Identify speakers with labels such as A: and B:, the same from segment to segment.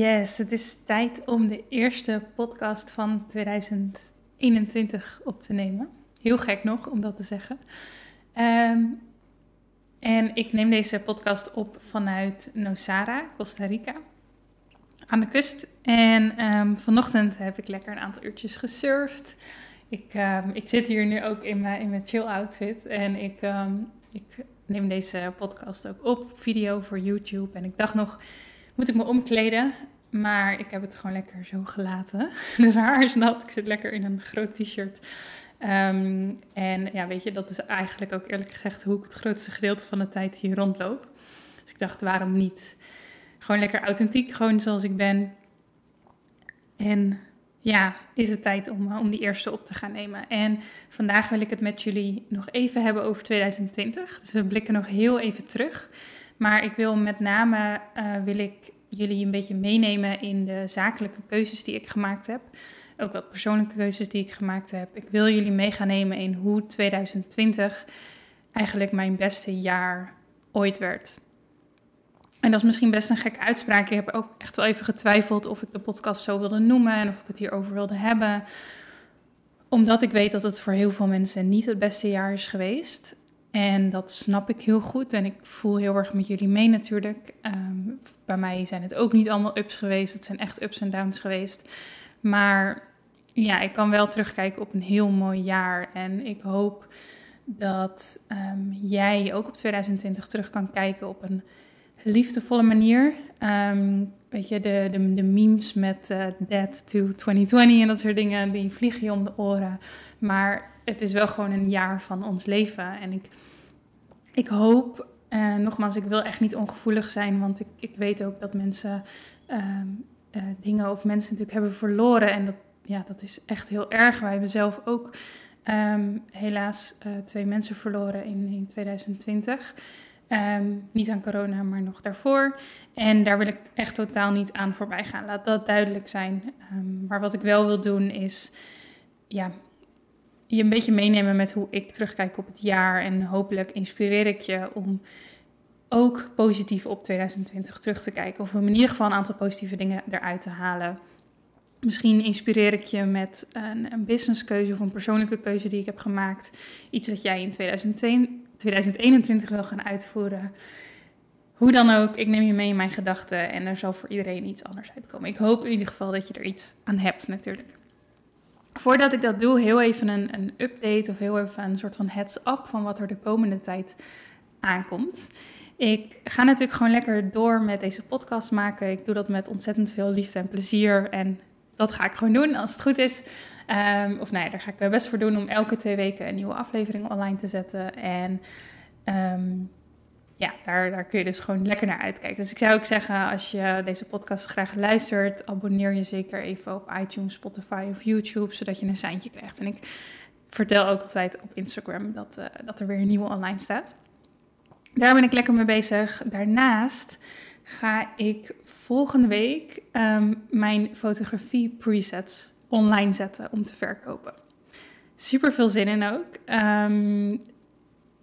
A: Yes, het is tijd om de eerste podcast van 2021 op te nemen. Heel gek nog om dat te zeggen. Ehm, en ik neem deze podcast op vanuit Nosara, Costa Rica, aan de kust. En um, vanochtend heb ik lekker een aantal uurtjes gesurfd. Ik, um, ik zit hier nu ook in mijn, in mijn chill outfit en ik, ik neem deze podcast ook op, video voor YouTube. En ik dacht nog, moet ik me omkleden. Maar ik heb het gewoon lekker zo gelaten. Dus haar is nat. Ik zit lekker in een groot t-shirt. Um, en ja, weet je, dat is eigenlijk ook eerlijk gezegd hoe ik het grootste gedeelte van de tijd hier rondloop. Dus ik dacht, waarom niet? Gewoon lekker authentiek, gewoon zoals ik ben. En ja, is het tijd om, om die eerste op te gaan nemen. En vandaag wil ik het met jullie nog even hebben over 2020. Dus we blikken nog heel even terug. Maar ik wil met name uh, wil ik jullie een beetje meenemen in de zakelijke keuzes die ik gemaakt heb. Ook wat persoonlijke keuzes die ik gemaakt heb. Ik wil jullie mee gaan nemen in hoe 2020 eigenlijk mijn beste jaar ooit werd. En dat is misschien best een gekke uitspraak. Ik heb ook echt wel even getwijfeld of ik de podcast zo wilde noemen en of ik het hierover wilde hebben. Omdat ik weet dat het voor heel veel mensen niet het beste jaar is geweest. En dat snap ik heel goed en ik voel heel erg met jullie mee natuurlijk. Um, bij mij zijn het ook niet allemaal ups geweest, het zijn echt ups en downs geweest. Maar ja, ik kan wel terugkijken op een heel mooi jaar en ik hoop dat um, jij ook op 2020 terug kan kijken op een liefdevolle manier. Um, weet je, de, de, de memes met Dead to 2020 en dat soort dingen, die vliegen je om de oren. Maar het is wel gewoon een jaar van ons leven. En ik, ik hoop, uh, nogmaals, ik wil echt niet ongevoelig zijn, want ik, ik weet ook dat mensen uh, uh, dingen of mensen natuurlijk hebben verloren. En dat, ja, dat is echt heel erg. Wij hebben zelf ook um, helaas eh, twee mensen verloren in, in 2020. Um, niet aan corona, maar nog daarvoor. En daar wil ik echt totaal niet aan voorbij gaan. Laat dat duidelijk zijn. Um, maar wat ik wel wil doen is ja, je een beetje meenemen met hoe ik terugkijk op het jaar. En hopelijk inspireer ik je om ook positief op 2020 terug te kijken. Of in ieder geval een aantal positieve dingen eruit te halen. Misschien inspireer ik je met een, een businesskeuze of een persoonlijke keuze die ik heb gemaakt. Iets dat jij in 2021 wil gaan uitvoeren. Hoe dan ook, ik neem je mee in mijn gedachten en er zal voor iedereen iets anders uitkomen. Ik hoop in ieder geval dat je er iets aan hebt natuurlijk. Voordat ik dat doe, heel even een, een update of heel even een soort van heads-up van wat er de komende tijd aankomt. Ik ga natuurlijk gewoon lekker door met deze podcast maken. Ik doe dat met ontzettend veel liefde en plezier. En dat ga ik gewoon doen als het goed is. Um, of nou daar ga ik er best voor doen om elke twee weken een nieuwe aflevering online te zetten. En um, ja, daar, daar kun je dus gewoon lekker naar uitkijken. Dus ik zou ook zeggen, als je deze podcast graag luistert, abonneer je zeker even op iTunes, Spotify of YouTube, zodat je een seintje krijgt. En ik vertel ook altijd op Instagram dat, uh, dat er weer een nieuwe online staat. Daar ben ik lekker mee bezig. Daarnaast ga ik volgende week um, mijn fotografie presets online zetten om te verkopen. Super veel zin in ook. Um,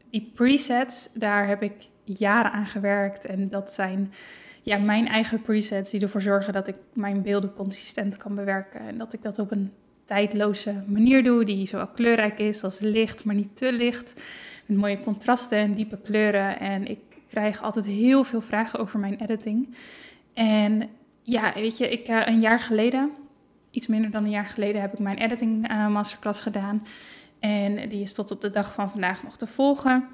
A: die presets, daar heb ik jaren aan gewerkt. En dat zijn ja, mijn eigen presets die ervoor zorgen dat ik mijn beelden consistent kan bewerken. En dat ik dat op een tijdloze manier doe, die zowel kleurrijk is als licht, maar niet te licht. Met mooie contrasten en diepe kleuren. En ik krijg altijd heel veel vragen over mijn editing. En ja, weet je, ik, uh, een jaar geleden, iets minder dan een jaar geleden, heb ik mijn editing uh, masterclass gedaan. En die is tot op de dag van vandaag nog te volgen.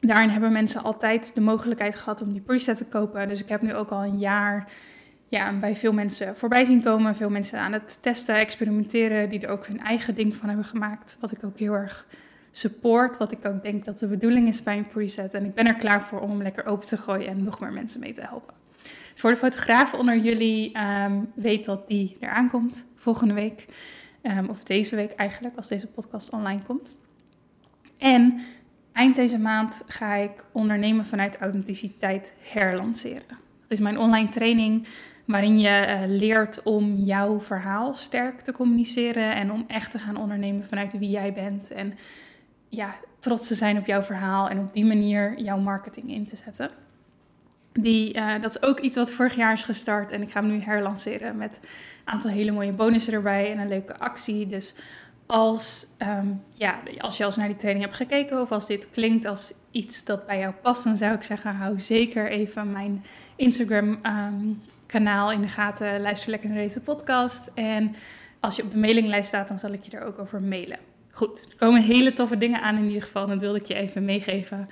A: Daarin hebben mensen altijd de mogelijkheid gehad om die preset te kopen. Dus ik heb nu ook al een jaar ja, bij veel mensen voorbij zien komen. Veel mensen aan het testen, experimenteren, die er ook hun eigen ding van hebben gemaakt. Wat ik ook heel erg support. Wat ik ook denk dat de bedoeling is bij een preset. En ik ben er klaar voor om lekker open te gooien en nog meer mensen mee te helpen. Voor de fotograaf onder jullie um, weet dat die eraan komt volgende week. Um, of deze week eigenlijk, als deze podcast online komt. En eind deze maand ga ik ondernemen vanuit authenticiteit herlanceren. Dat is mijn online training waarin je uh, leert om jouw verhaal sterk te communiceren en om echt te gaan ondernemen vanuit wie jij bent. En ja, trots te zijn op jouw verhaal en op die manier jouw marketing in te zetten. Die, uh, dat is ook iets wat vorig jaar is gestart en ik ga hem nu herlanceren met een aantal hele mooie bonussen erbij en een leuke actie. Dus als, um, ja, als je al eens naar die training hebt gekeken of als dit klinkt als iets dat bij jou past, dan zou ik zeggen, hou zeker even mijn Instagram um, kanaal in de gaten. Luister lekker naar deze podcast. En als je op de mailinglijst staat, dan zal ik je er ook over mailen. Goed, er komen hele toffe dingen aan in ieder geval. Dat wilde ik je even meegeven.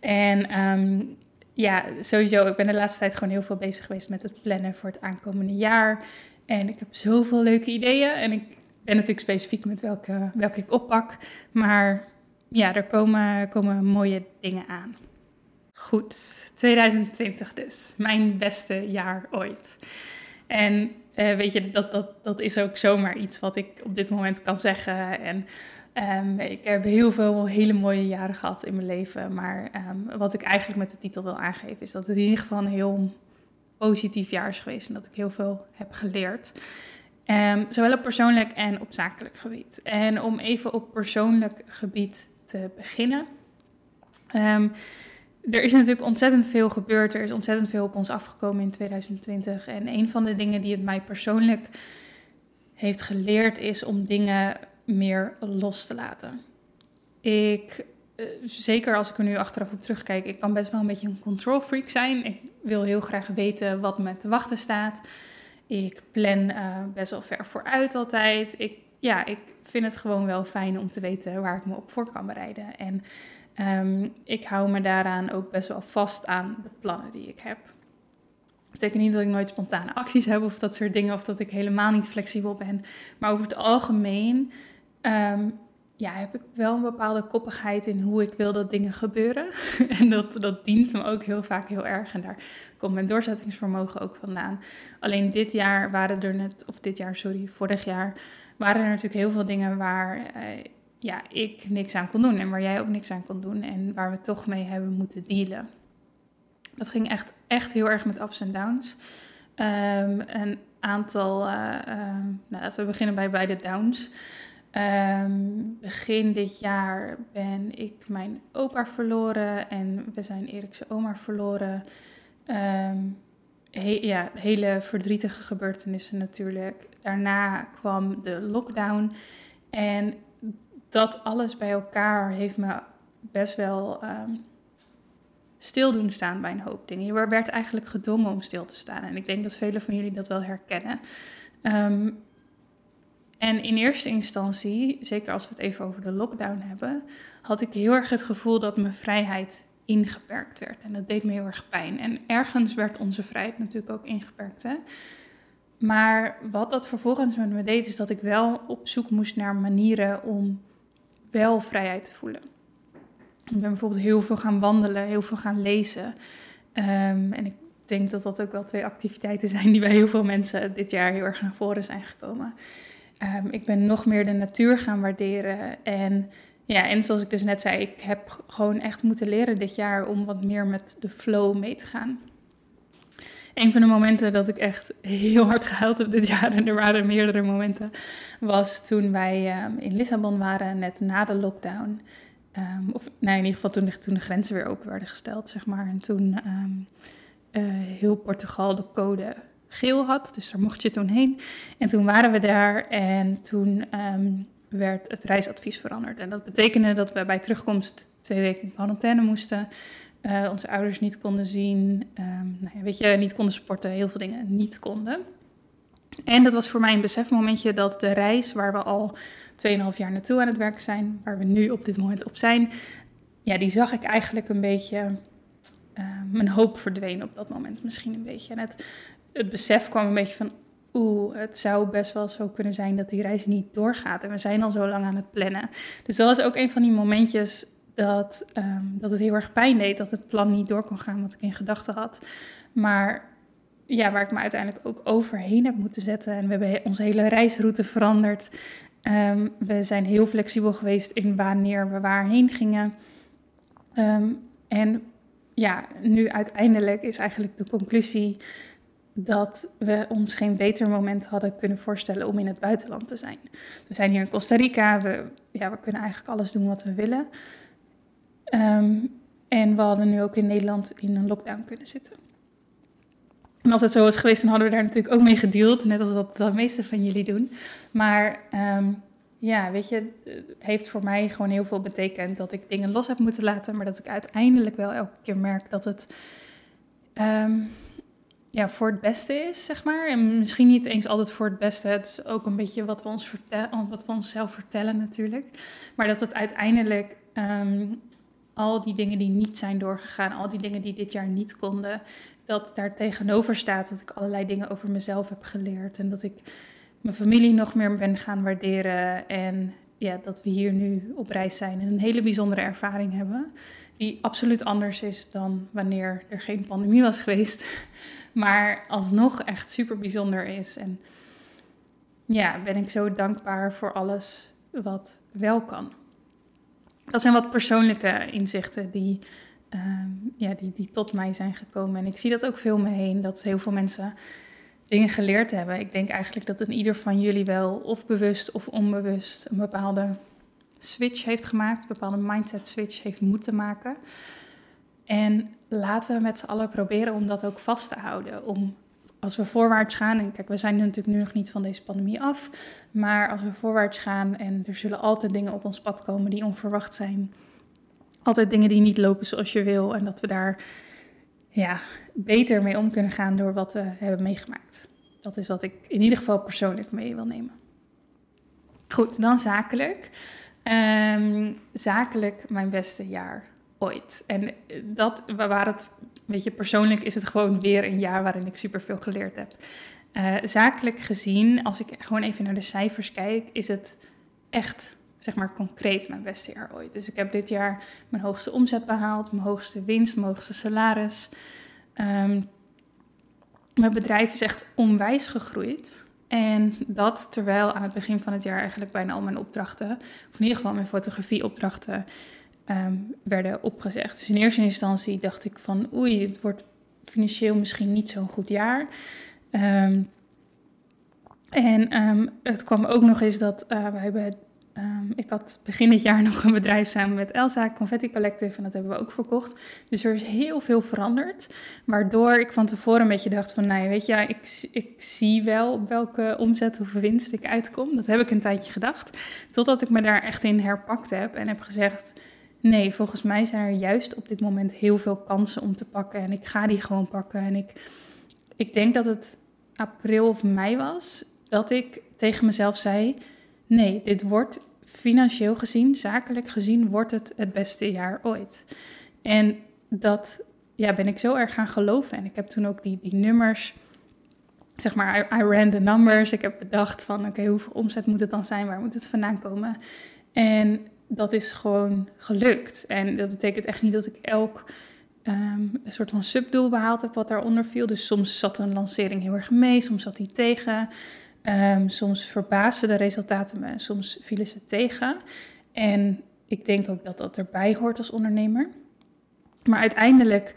A: En um, ja, sowieso, ik ben de laatste tijd gewoon heel veel bezig geweest met het plannen voor het aankomende jaar. En ik heb zoveel leuke ideeën. En ik ben natuurlijk specifiek met welke, welke ik oppak. Maar ja, er komen, komen mooie dingen aan. Goed, 2020 dus. Mijn beste jaar ooit. En uh, weet je, dat, dat, dat is ook zomaar iets wat ik op dit moment kan zeggen. En um, ik heb heel veel hele mooie jaren gehad in mijn leven. Maar um, wat ik eigenlijk met de titel wil aangeven, is dat het in ieder geval een heel positief jaar is geweest. En dat ik heel veel heb geleerd. Um, zowel op persoonlijk en op zakelijk gebied. En om even op persoonlijk gebied te beginnen. Er is natuurlijk ontzettend veel gebeurd. Er is ontzettend veel op ons afgekomen in 2020. En een van de dingen die het mij persoonlijk heeft geleerd is om dingen meer los te laten. Ik, uh, zeker als ik er nu achteraf op terugkijk, ik kan best wel een beetje een control freak zijn. Ik wil heel graag weten wat me te wachten staat. Ik plan uh, best wel ver vooruit altijd. Ik, ja, ik vind het gewoon wel fijn om te weten waar ik me op voor kan bereiden. En um, ik hou me daaraan ook best wel vast aan de plannen die ik heb. Dat betekent niet dat ik nooit spontane acties heb of dat soort dingen, of dat ik helemaal niet flexibel ben. Maar over het algemeen um, ja, heb ik wel een bepaalde koppigheid in hoe ik wil dat dingen gebeuren. en dat, dat dient me ook heel vaak heel erg. En daar komt mijn doorzettingsvermogen ook vandaan. Alleen dit jaar waren er net, of dit jaar, sorry, vorig jaar, waren er natuurlijk heel veel dingen waar uh, ja, ik niks aan kon doen. En waar jij ook niks aan kon doen. En waar we toch mee hebben moeten dealen. Dat ging echt, echt heel erg met ups en downs. Um, een aantal, uh, uh, nou, laten we beginnen bij, bij de downs. Um, begin dit jaar ben ik mijn opa verloren en we zijn Erikse oma verloren. Um, ja, hele verdrietige gebeurtenissen natuurlijk. Daarna kwam de lockdown en dat alles bij elkaar heeft me best wel um, stil doen staan bij een hoop dingen. Je werd eigenlijk gedwongen om stil te staan en ik denk dat velen van jullie dat wel herkennen. En in eerste instantie, zeker als we het even over de lockdown hebben, had ik heel erg het gevoel dat mijn vrijheid ingeperkt werd. En dat deed me heel erg pijn. En ergens werd onze vrijheid natuurlijk ook ingeperkt. Hè? Maar wat dat vervolgens met me deed, is dat ik wel op zoek moest naar manieren om wel vrijheid te voelen. Ik ben bijvoorbeeld heel veel gaan wandelen, heel veel gaan lezen. Um, en ik denk dat dat ook wel twee activiteiten zijn die bij heel veel mensen dit jaar heel erg naar voren zijn gekomen. Um, ik ben nog meer de natuur gaan waarderen. En ja, en zoals ik dus net zei, ik heb gewoon echt moeten leren dit jaar om wat meer met de flow mee te gaan. Een van de momenten dat ik echt heel hard gehuild heb dit jaar, en er waren meerdere momenten, was toen wij um, in Lissabon waren, net na de lockdown. Um, of nee, in ieder geval toen de, toen de grenzen weer open werden gesteld, zeg maar. En toen uh, heel Portugal de code geel had. Dus daar mocht je toen heen. En toen waren we daar en toen ehm, werd het reisadvies veranderd. En dat betekende dat we bij terugkomst twee weken in quarantaine moesten. Uh, onze ouders niet konden zien. Um, nou ja, weet je, niet konden sporten. Heel veel dingen niet konden. En dat was voor mij een besefmomentje dat de reis waar we al 2,5 jaar naartoe aan het werk zijn, waar we nu op dit moment op zijn, ja, die zag ik eigenlijk een beetje, uh, mijn hoop verdween op dat moment misschien een beetje. En het, het besef kwam een beetje van, oeh, het zou best wel zo kunnen zijn dat die reis niet doorgaat. En we zijn al zo lang aan het plannen. Dus dat was ook een van die momentjes dat, um, dat het heel erg pijn deed dat het plan niet door kon gaan wat ik in gedachten had. Maar ja, waar ik me uiteindelijk ook overheen heb moeten zetten. En we hebben onze hele reisroute veranderd. Um, we zijn heel flexibel geweest in wanneer we waarheen gingen. Um, en ja, nu uiteindelijk is eigenlijk de conclusie dat we ons geen beter moment hadden kunnen voorstellen om in het buitenland te zijn. We zijn hier in Costa Rica, we, ja, we kunnen eigenlijk alles doen wat we willen. Um, en we hadden nu ook in Nederland in een lockdown kunnen zitten. En als het zo was geweest, dan hadden we daar natuurlijk ook mee gedeeld, net als dat de meeste van jullie doen. Maar um, ja, weet je, heeft voor mij gewoon heel veel betekend dat ik dingen los heb moeten laten, maar dat ik uiteindelijk wel elke keer merk dat het um, ja, voor het beste is, zeg maar. En misschien niet eens altijd voor het beste. Het is ook een beetje wat we, ons wat we onszelf vertellen natuurlijk. Maar dat het uiteindelijk um, al die dingen die niet zijn doorgegaan, al die dingen die dit jaar niet konden, dat daar tegenover staat dat ik allerlei dingen over mezelf heb geleerd. En dat ik mijn familie nog meer ben gaan waarderen. En ja, dat we hier nu op reis zijn en een hele bijzondere ervaring hebben. Die absoluut anders is dan wanneer er geen pandemie was geweest. Maar alsnog echt super bijzonder is. En ja, ben ik zo dankbaar voor alles wat wel kan. Dat zijn wat persoonlijke inzichten die, uh, ja, die, die tot mij zijn gekomen. En ik zie dat ook veel me heen, dat heel veel mensen dingen geleerd hebben. Ik denk eigenlijk dat in ieder van jullie wel, of bewust of onbewust, een bepaalde switch heeft gemaakt, een bepaalde mindset switch heeft moeten maken. En laten we met z'n allen proberen om dat ook vast te houden. Om als we voorwaarts gaan, en kijk, we zijn natuurlijk nu nog niet van deze pandemie af, maar als we voorwaarts gaan en er zullen altijd dingen op ons pad komen die onverwacht zijn, altijd dingen die niet lopen zoals je wil en dat we daar ja, beter mee om kunnen gaan door wat we hebben meegemaakt. Dat is wat ik in ieder geval persoonlijk mee wil nemen. Goed, dan zakelijk. Um, zakelijk mijn beste jaar ooit. En dat waar het, weet je, persoonlijk is het gewoon weer een jaar waarin ik superveel geleerd heb. Uh, zakelijk gezien, als ik gewoon even naar de cijfers kijk, is het echt, zeg maar, concreet mijn beste jaar ooit. Dus ik heb dit jaar mijn hoogste omzet behaald, mijn hoogste winst, mijn hoogste salaris. Um, mijn bedrijf is echt onwijs gegroeid. En dat terwijl aan het begin van het jaar eigenlijk bijna al mijn opdrachten, of in ieder geval mijn fotografieopdrachten, um, werden opgezegd. Dus in eerste instantie dacht ik van oei, het wordt financieel misschien niet zo'n goed jaar. Um, en um, het kwam ook nog eens dat uh, we hebben ik had begin dit jaar nog een bedrijf samen met Elsa, Confetti Collective, en dat hebben we ook verkocht. Dus er is heel veel veranderd, waardoor ik van tevoren een beetje dacht van, nou weet je, ik, ik zie wel op welke omzet of winst ik uitkom. Dat heb ik een tijdje gedacht, totdat ik me daar echt in herpakt heb en heb gezegd, nee, volgens mij zijn er juist op dit moment heel veel kansen om te pakken en ik ga die gewoon pakken. En ik, ik denk dat het april of mei was dat ik tegen mezelf zei, nee, dit wordt financieel gezien, zakelijk gezien, wordt het het beste jaar ooit. En dat ja, ben ik zo erg gaan geloven. En ik heb toen ook die, die nummers, zeg maar, I, ran the numbers. Ik heb bedacht van, oké, hoeveel omzet moet het dan zijn? Waar moet het vandaan komen? En dat is gewoon gelukt. En dat betekent echt niet dat ik elk um, een soort van subdoel behaald heb wat daaronder viel. Dus soms zat een lancering heel erg mee, soms zat die tegen. Um, soms verbaasden de resultaten me, soms vielen ze tegen. En ik denk ook dat dat erbij hoort als ondernemer. Maar uiteindelijk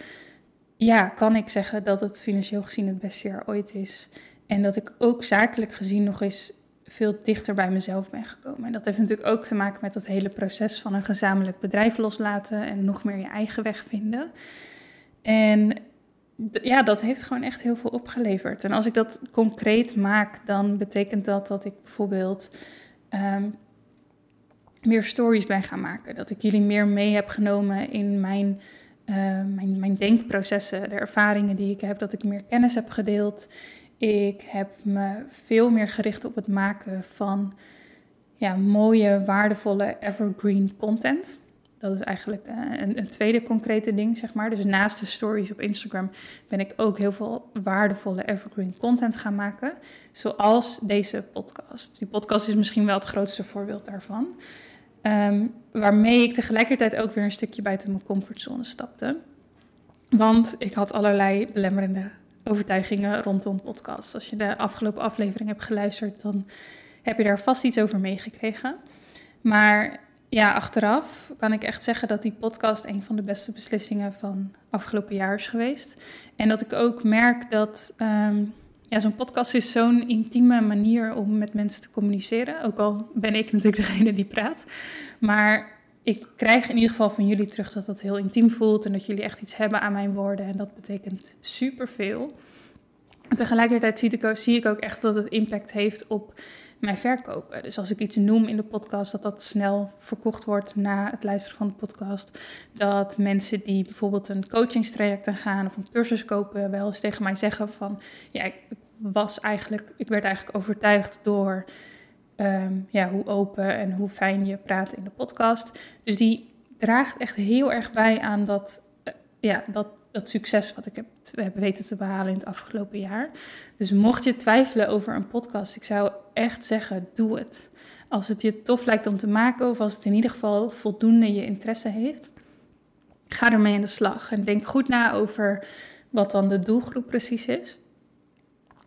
A: ja, kan ik zeggen dat het financieel gezien het beste jaar ooit is. En dat ik ook zakelijk gezien nog eens veel dichter bij mezelf ben gekomen. En dat heeft natuurlijk ook te maken met dat hele proces van een gezamenlijk bedrijf loslaten en nog meer je eigen weg vinden. En ja, dat heeft gewoon echt heel veel opgeleverd. En als ik dat concreet maak, dan betekent dat dat ik bijvoorbeeld ehm, meer stories ben gaan maken. Dat ik jullie meer mee heb genomen in mijn, uh, mijn, mijn denkprocessen, de ervaringen die ik heb, dat ik meer kennis heb gedeeld. Ik heb me veel meer gericht op het maken van ja, mooie, waardevolle, evergreen content. Dat is eigenlijk eh, een, een, tweede concrete ding, zeg maar. Dus naast de stories op Instagram ben ik ook heel veel waardevolle evergreen content gaan maken. Zoals deze podcast. Die podcast is misschien wel het grootste voorbeeld daarvan. Ehm, waarmee ik tegelijkertijd ook weer een stukje buiten mijn comfortzone stapte. Want ik had allerlei belemmerende overtuigingen rondom podcast. Als je de afgelopen aflevering hebt geluisterd, dan heb je daar vast iets over meegekregen. Maar ja, achteraf kan ik echt zeggen dat die podcast een van de beste beslissingen van afgelopen jaar is geweest. En dat ik ook merk dat ehm, ja, zo'n podcast is zo'n intieme manier om met mensen te communiceren. Ook al ben ik natuurlijk degene die praat. Maar ik krijg in ieder geval van jullie terug dat dat heel intiem voelt en dat jullie echt iets hebben aan mijn woorden. En dat betekent superveel. Tegelijkertijd zie ik, zie ik ook echt dat het impact heeft op mijn verkopen. Dus als ik iets noem in de podcast, dat dat snel verkocht wordt na het luisteren van de podcast. Dat mensen die bijvoorbeeld een coachingstraject gaan of een cursus kopen, wel eens tegen mij zeggen van ja, ik was eigenlijk, ik werd eigenlijk overtuigd door ehm, ja, hoe open en hoe fijn je praat in de podcast. Dus die draagt echt heel erg bij aan dat, uh, ja, dat dat succes wat ik heb, heb weten te behalen in het afgelopen jaar. Dus mocht je twijfelen over een podcast, ik zou echt zeggen, doe het. Als het je tof lijkt om te maken of als het in ieder geval voldoende je interesse heeft, ga ermee aan de slag. En denk goed na over wat dan de doelgroep precies is.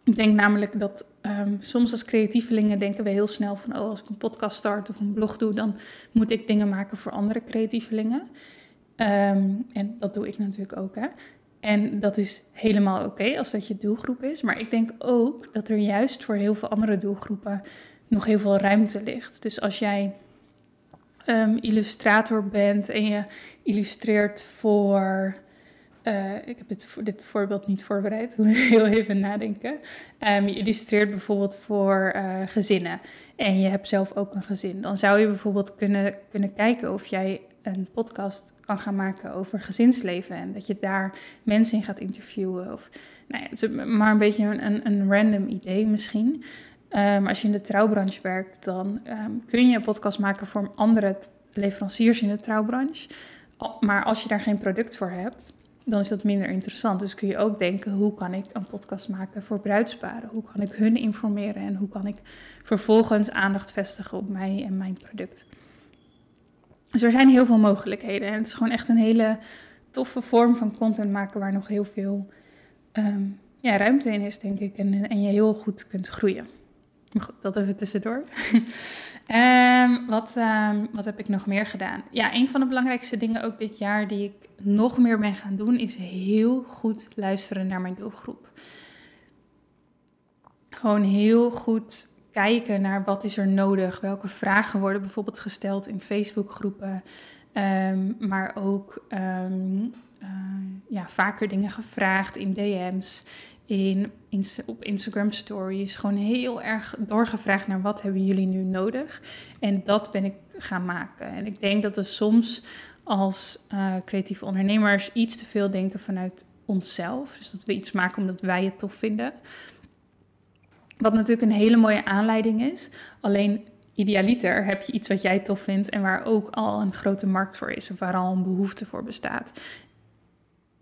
A: Ik denk namelijk dat um, soms als creatievelingen denken we heel snel van, oh, als ik een podcast start of een blog doe, dan moet ik dingen maken voor andere creatievelingen. Ehm, en dat doe ik natuurlijk ook. Hè. En dat is helemaal oké als dat je doelgroep is. Maar ik denk ook dat er juist voor heel veel andere doelgroepen nog heel veel ruimte ligt. Dus als jij um, illustrator bent en je illustreert voor. Uh, ik heb dit, voorbeeld niet voorbereid, moet heel even nadenken. Um, je illustreert bijvoorbeeld voor uh, gezinnen en je hebt zelf ook een gezin. Dan zou je bijvoorbeeld kunnen, kunnen kijken of jij een podcast kan gaan maken over gezinsleven. En dat je daar mensen in gaat interviewen. Of, nou ja, het is maar een beetje een, een random idee misschien. Maar ehm, als je in de trouwbranche werkt, dan ehm, kun je een podcast maken voor andere leveranciers in de trouwbranche. Maar als je daar geen product voor hebt, dan is dat minder interessant. Dus kun je ook denken, hoe kan ik een podcast maken voor bruidsparen? Hoe kan ik hun informeren en hoe kan ik vervolgens aandacht vestigen op mij en mijn product? Dus er zijn heel veel mogelijkheden. En het is gewoon echt een hele toffe vorm van content maken waar nog heel veel ehm, ja, ruimte in is, denk ik. En, en je heel goed kunt groeien. Dat even tussendoor. um, wat, um, wat heb ik nog meer gedaan? Ja, een van de belangrijkste dingen ook dit jaar die ik nog meer ben gaan doen, is heel goed luisteren naar mijn doelgroep. Gewoon heel goed kijken naar wat is er nodig, welke vragen worden bijvoorbeeld gesteld in Facebookgroepen, um, maar ook uh, ja, vaker dingen gevraagd in DM's, in, op Instagram stories. Gewoon heel erg doorgevraagd naar wat hebben jullie nu nodig. En dat ben ik gaan maken. En ik denk dat we soms als uh, creatieve ondernemers iets te veel denken vanuit onszelf. Dus dat we iets maken omdat wij het tof vinden. Wat natuurlijk een hele mooie aanleiding is. Alleen idealiter heb je iets wat jij tof vindt en waar ook al een grote markt voor is of waar al een behoefte voor bestaat.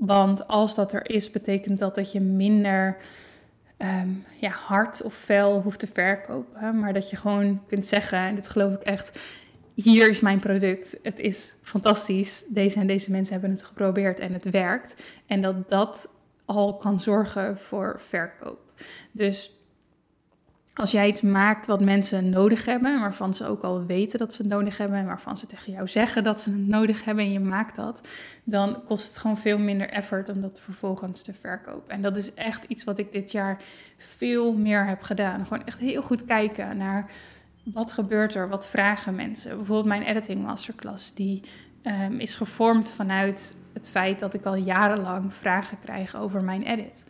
A: Want als dat er is, betekent dat dat je minder um, ja, hard of fel hoeft te verkopen. Maar dat je gewoon kunt zeggen, en dit geloof ik echt, hier is mijn product. Het is fantastisch. Deze en deze mensen hebben het geprobeerd en het werkt. En dat dat al kan zorgen voor verkoop. Dus als jij iets maakt wat mensen nodig hebben, waarvan ze ook al weten dat ze het nodig hebben en waarvan ze tegen jou zeggen dat ze het nodig hebben en je maakt dat, dan kost het gewoon veel minder effort om dat vervolgens te verkopen. En dat is echt iets wat ik dit jaar veel meer heb gedaan. Gewoon echt heel goed kijken naar wat gebeurt er, wat vragen mensen. Bijvoorbeeld mijn editing masterclass, die um, is gevormd vanuit het feit dat ik al jarenlang vragen krijg over mijn edit.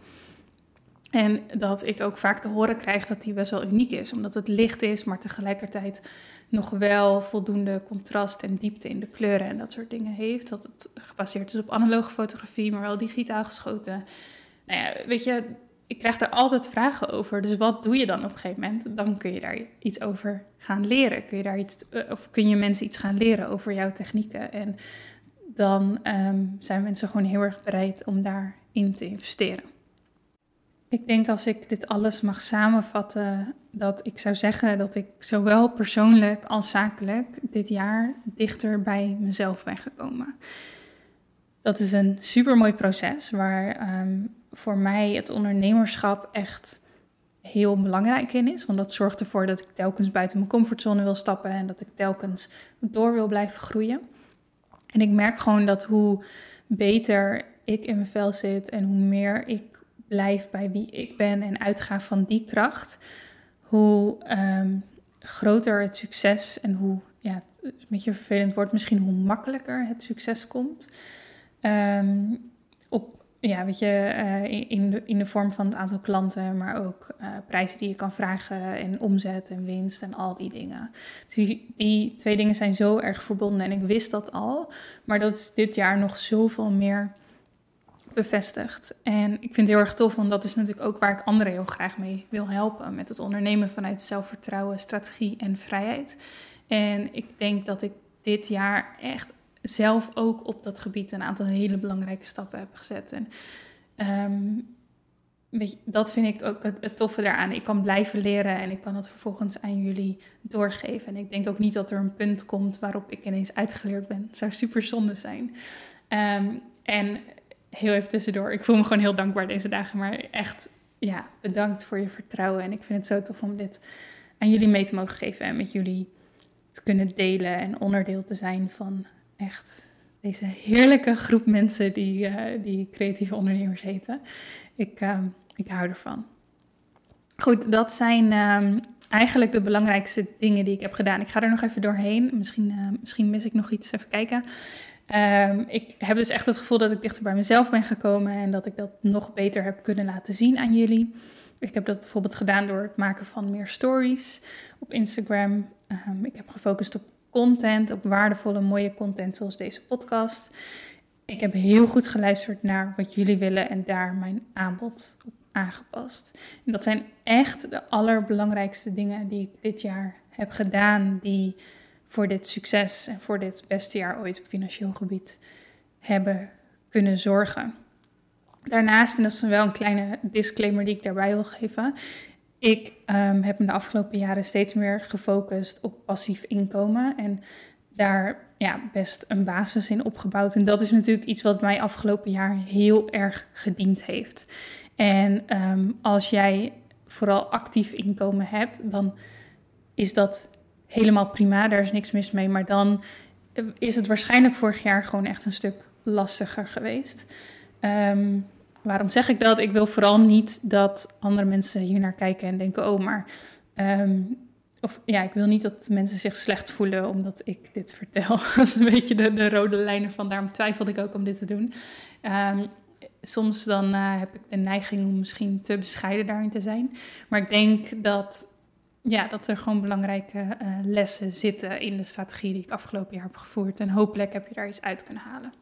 A: En dat ik ook vaak te horen krijg dat die best wel uniek is, omdat het licht is, maar tegelijkertijd nog wel voldoende contrast en diepte in de kleuren en dat soort dingen heeft. Dat het gebaseerd is op analoge fotografie, maar wel digitaal geschoten. Nou ja, weet je, ik krijg er altijd vragen over. Dus wat doe je dan op een gegeven moment? Dan kun je daar iets over gaan leren. Kun je daar iets, eh, of kun je mensen iets gaan leren over jouw technieken? En dan ehm, zijn mensen gewoon heel erg bereid om daarin te investeren. Ik denk als ik dit alles mag samenvatten, dat ik zou zeggen dat ik zowel persoonlijk als zakelijk dit jaar dichter bij mezelf ben gekomen. Dat is een super mooi proces waar ehm, voor mij het ondernemerschap echt heel belangrijk in is. Want dat zorgt ervoor dat ik telkens buiten mijn comfortzone wil stappen en dat ik telkens door wil blijven groeien. En ik merk gewoon dat hoe beter ik in mijn vel zit en hoe meer ik blijf bij wie ik ben en uitga van die kracht, hoe ehm, groter het succes en hoe, ja, een beetje vervelend wordt, misschien hoe makkelijker het succes komt. Ehm, op ja, weet je, uh, in, de, in de vorm van het aantal klanten, maar ook uh, prijzen die je kan vragen en omzet en winst en al die dingen. Dus die, die, twee dingen zijn zo erg verbonden en ik wist dat al, maar dat is dit jaar nog zoveel meer bevestigd. En ik vind het heel erg tof, want dat is natuurlijk ook waar ik anderen heel graag mee wil helpen. Met het ondernemen vanuit zelfvertrouwen, strategie en vrijheid. En ik denk dat ik dit jaar echt zelf ook op dat gebied een aantal hele belangrijke stappen heb gezet. En je, dat vind ik ook het, toffe daaraan. Ik kan blijven leren en ik kan het vervolgens aan jullie doorgeven. En ik denk ook niet dat er een punt komt waarop ik ineens uitgeleerd ben. Zou super zonde zijn. Um, en heel even tussendoor, ik voel me gewoon heel dankbaar deze dagen. Maar echt, ja, bedankt voor je vertrouwen. En ik vind het zo tof om dit aan jullie mee te mogen geven en met jullie te kunnen delen en onderdeel te zijn van echt deze heerlijke groep mensen die, uh, die creatieve ondernemers heten. Ik, uh, ik hou ervan. Goed, dat zijn uh, eigenlijk de belangrijkste dingen die ik heb gedaan. Ik ga er nog even doorheen. Misschien, eh, misschien mis ik nog iets. Even kijken. Ehm, ik heb dus echt het gevoel dat ik dichter bij mezelf ben gekomen en dat ik dat nog beter heb kunnen laten zien aan jullie. Ik heb dat bijvoorbeeld gedaan door het maken van meer stories op Instagram. Um, ik heb gefocust op content, op waardevolle, mooie content zoals deze podcast. Ik heb heel goed geluisterd naar wat jullie willen en daar mijn aanbod op aangepast. En dat zijn echt de allerbelangrijkste dingen die ik dit jaar heb gedaan, die voor dit succes en voor dit beste jaar ooit op financieel gebied hebben kunnen zorgen. Daarnaast, en dat is wel een kleine disclaimer die ik daarbij wil geven, ik um, heb me de afgelopen jaren steeds meer gefocust op passief inkomen en daar ja, best een basis in opgebouwd. En dat is natuurlijk iets wat mij afgelopen jaar heel erg gediend heeft. En um, als jij vooral actief inkomen hebt, dan is dat helemaal prima, daar is niks mis mee. Maar dan is het waarschijnlijk vorig jaar gewoon echt een stuk lastiger geweest. Um, waarom zeg ik dat? Ik wil vooral niet dat andere mensen hier naar kijken en denken: oh, maar. Um, of ja, ik wil niet dat mensen zich slecht voelen omdat ik dit vertel. dat is een beetje de, de, rode lijnen van. Daarom twijfelde ik ook om dit te doen. Um, soms dan uh, heb ik de neiging om misschien te bescheiden daarin te zijn. Maar ik denk dat, ja, dat er gewoon belangrijke uh, lessen zitten in de strategie die ik afgelopen jaar heb gevoerd. En hopelijk heb je daar iets uit kunnen halen.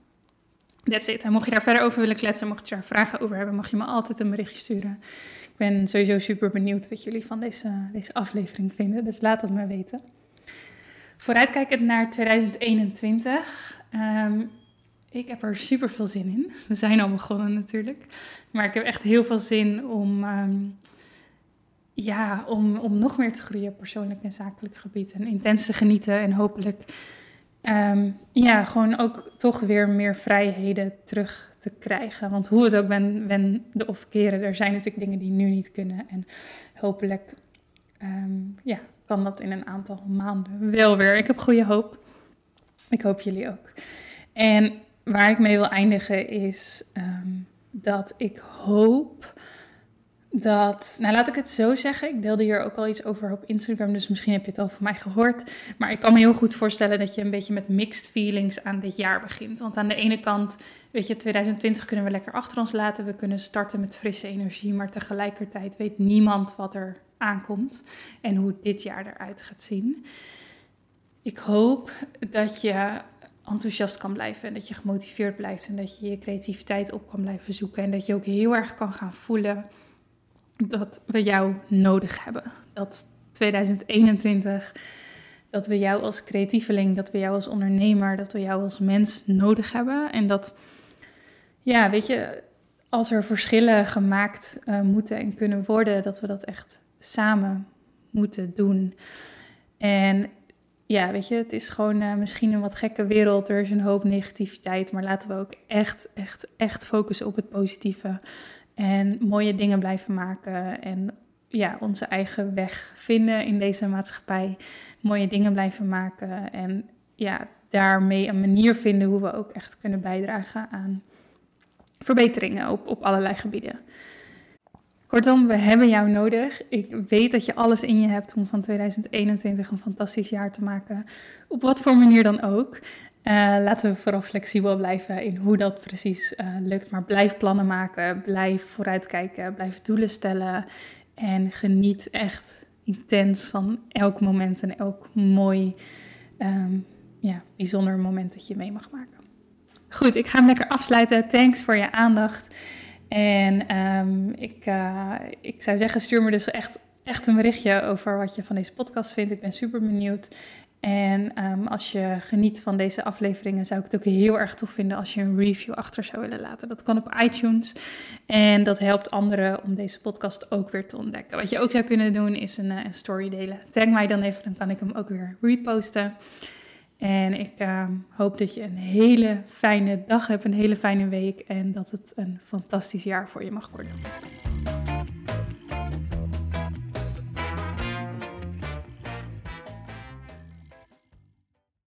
A: That's it. En mocht je daar verder over willen kletsen, mocht je daar vragen over hebben, mag je me altijd een berichtje sturen. Ik ben sowieso super benieuwd wat jullie van deze, deze aflevering vinden, dus laat het me weten. Vooruitkijkend naar 2021. Um, ehm, ik heb er super veel zin in. We zijn al begonnen natuurlijk. Maar ik heb echt heel veel zin om, um, ja, om, om nog meer te groeien persoonlijk en zakelijk gebied. En intens te genieten en hopelijk um, ja, gewoon ook toch weer meer vrijheden terug te krijgen. Want hoe het ook ben, wende of keren, er zijn natuurlijk dingen die nu niet kunnen. En hopelijk um, ja, kan dat in een aantal maanden wel weer. Ik heb goede hoop. Ik hoop jullie ook. En waar ik mee wil eindigen is um, dat ik hoop dat, nou laat ik het zo zeggen, ik deelde hier ook al iets over op Instagram, dus misschien heb je het al van mij gehoord. Maar ik kan me heel goed voorstellen dat je een beetje met mixed feelings aan dit jaar begint. Want aan de ene kant, weet je, 2020 kunnen we lekker achter ons laten, we kunnen starten met frisse energie, maar tegelijkertijd weet niemand wat er aankomt en hoe dit jaar eruit gaat zien. Ik hoop dat je enthousiast kan blijven en dat je gemotiveerd blijft en dat je je creativiteit op kan blijven zoeken en dat je ook heel erg kan gaan voelen dat we jou nodig hebben. Dat 2021, dat we jou als creatieveling, dat we jou als ondernemer, dat we jou als mens nodig hebben. En dat, ja, weet je, als er verschillen gemaakt uh, moeten en kunnen worden, dat we dat echt samen moeten doen. En ja, weet je, het is gewoon uh, misschien een wat gekke wereld. Er is een hoop negativiteit, maar laten we ook echt, echt, echt focussen op het positieve. En mooie dingen blijven maken en ja, onze eigen weg vinden in deze maatschappij. Mooie dingen blijven maken en ja, daarmee een manier vinden hoe we ook echt kunnen bijdragen aan verbeteringen op, op allerlei gebieden. Kortom, we hebben jou nodig. Ik weet dat je alles in je hebt om van 2021 een fantastisch jaar te maken. Op wat voor manier dan ook. Uh, laten we vooral flexibel blijven in hoe dat precies uh, lukt. Maar blijf plannen maken, blijf vooruitkijken, blijf doelen stellen. En geniet echt intens van elk moment en elk mooi, um, ja, bijzonder moment dat je mee mag maken. Goed, ik ga hem lekker afsluiten. Thanks voor je aandacht. En um, ik, uh, ik zou zeggen, stuur me dus echt, echt een berichtje over wat je van deze podcast vindt. Ik ben super benieuwd. En um, als je geniet van deze afleveringen, zou ik het ook heel erg tof vinden als je een review achter zou willen laten. Dat kan op iTunes. En dat helpt anderen om deze podcast ook weer te ontdekken. Wat je ook zou kunnen doen, is een, uh, een story delen. Tag mij dan even, dan kan ik hem ook weer reposten. En ik uh, hoop dat je een hele fijne dag hebt, een hele fijne week en dat het een fantastisch jaar voor je mag worden.